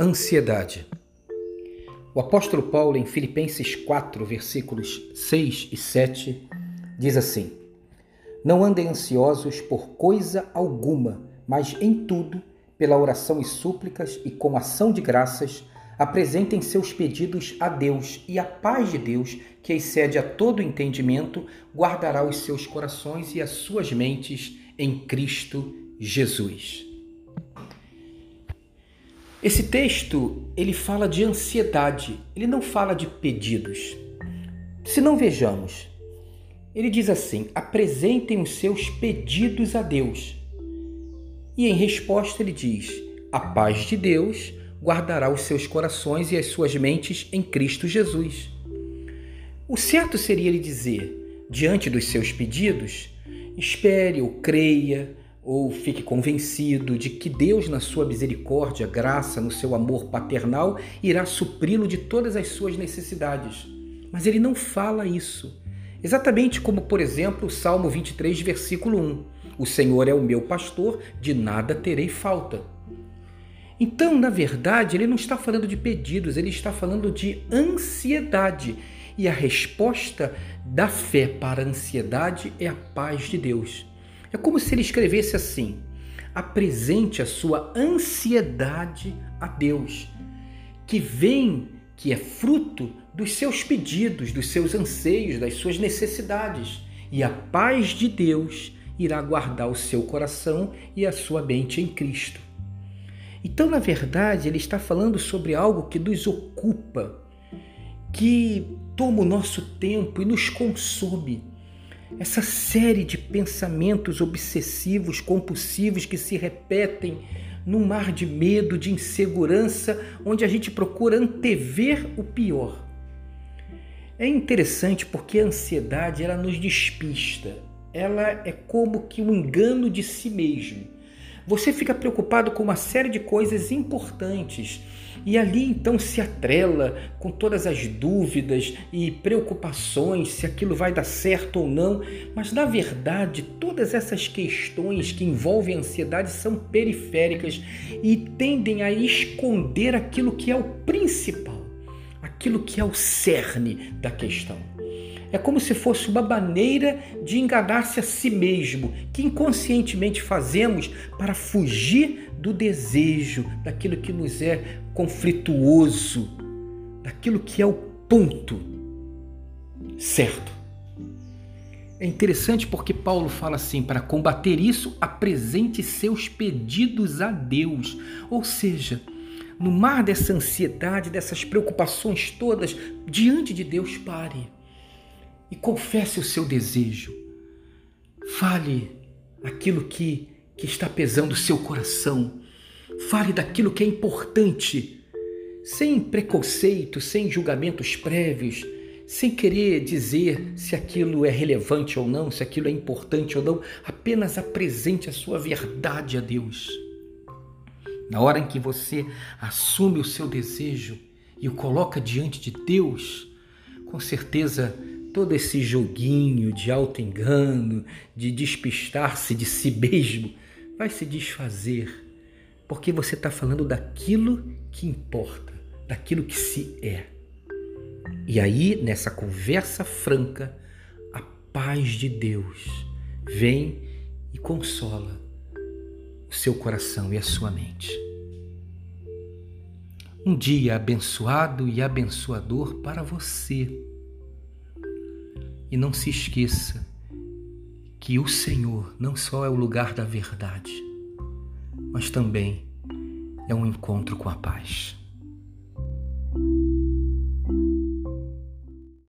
Ansiedade. O apóstolo Paulo, em Filipenses 4, versículos 6 e 7, diz assim: Não andem ansiosos por coisa alguma, mas em tudo, pela oração e súplicas e com ação de graças, apresentem seus pedidos a Deus, e a paz de Deus, que excede a todo entendimento, guardará os seus corações e as suas mentes em Cristo Jesus. Esse texto, ele fala de ansiedade, ele não fala de pedidos. Se não vejamos, ele diz assim: apresentem os seus pedidos a Deus. E em resposta ele diz: a paz de Deus guardará os seus corações e as suas mentes em Cristo Jesus. O certo seria ele dizer, diante dos seus pedidos, espere ou creia, ou fique convencido de que Deus, na sua misericórdia, graça, no seu amor paternal, irá supri-lo de todas as suas necessidades. Mas ele não fala isso. Exatamente como, por exemplo, o Salmo 23, versículo 1. O Senhor é o meu pastor, de nada terei falta. Então, na verdade, ele não está falando de pedidos, ele está falando de ansiedade. E a resposta da fé para a ansiedade é a paz de Deus. É como se ele escrevesse assim: apresente a sua ansiedade a Deus, que vem, que é fruto dos seus pedidos, dos seus anseios, das suas necessidades, e a paz de Deus irá guardar o seu coração e a sua mente em Cristo. Então, na verdade, ele está falando sobre algo que nos ocupa, que toma o nosso tempo e nos consome essa série de pensamentos obsessivos, compulsivos que se repetem num mar de medo, de insegurança, onde a gente procura antever o pior. É interessante porque a ansiedade ela nos despista. Ela é como que um engano de si mesmo. Você fica preocupado com uma série de coisas importantes e ali então se atrela com todas as dúvidas e preocupações se aquilo vai dar certo ou não, mas na verdade todas essas questões que envolvem a ansiedade são periféricas e tendem a esconder aquilo que é o principal, aquilo que é o cerne da questão. É como se fosse uma maneira de enganar-se a si mesmo, que inconscientemente fazemos para fugir do desejo, daquilo que nos é conflituoso, daquilo que é o ponto certo. É interessante porque Paulo fala assim: para combater isso, apresente seus pedidos a Deus. Ou seja, no mar dessa ansiedade, dessas preocupações todas, diante de Deus, pare e confesse o seu desejo. Fale aquilo que, que está pesando o seu coração. Fale daquilo que é importante, sem preconceito, sem julgamentos prévios, sem querer dizer se aquilo é relevante ou não, se aquilo é importante ou não. Apenas apresente a sua verdade a Deus. Na hora em que você assume o seu desejo e o coloca diante de Deus, com certeza todo esse joguinho de auto-engano, de despistar-se de si mesmo, vai se desfazer, porque você está falando daquilo que importa, daquilo que se é. E aí, nessa conversa franca, a paz de Deus vem e consola o seu coração e a sua mente. Um dia abençoado e abençoador para você e não se esqueça que o Senhor não só é o lugar da verdade, mas também é um encontro com a paz.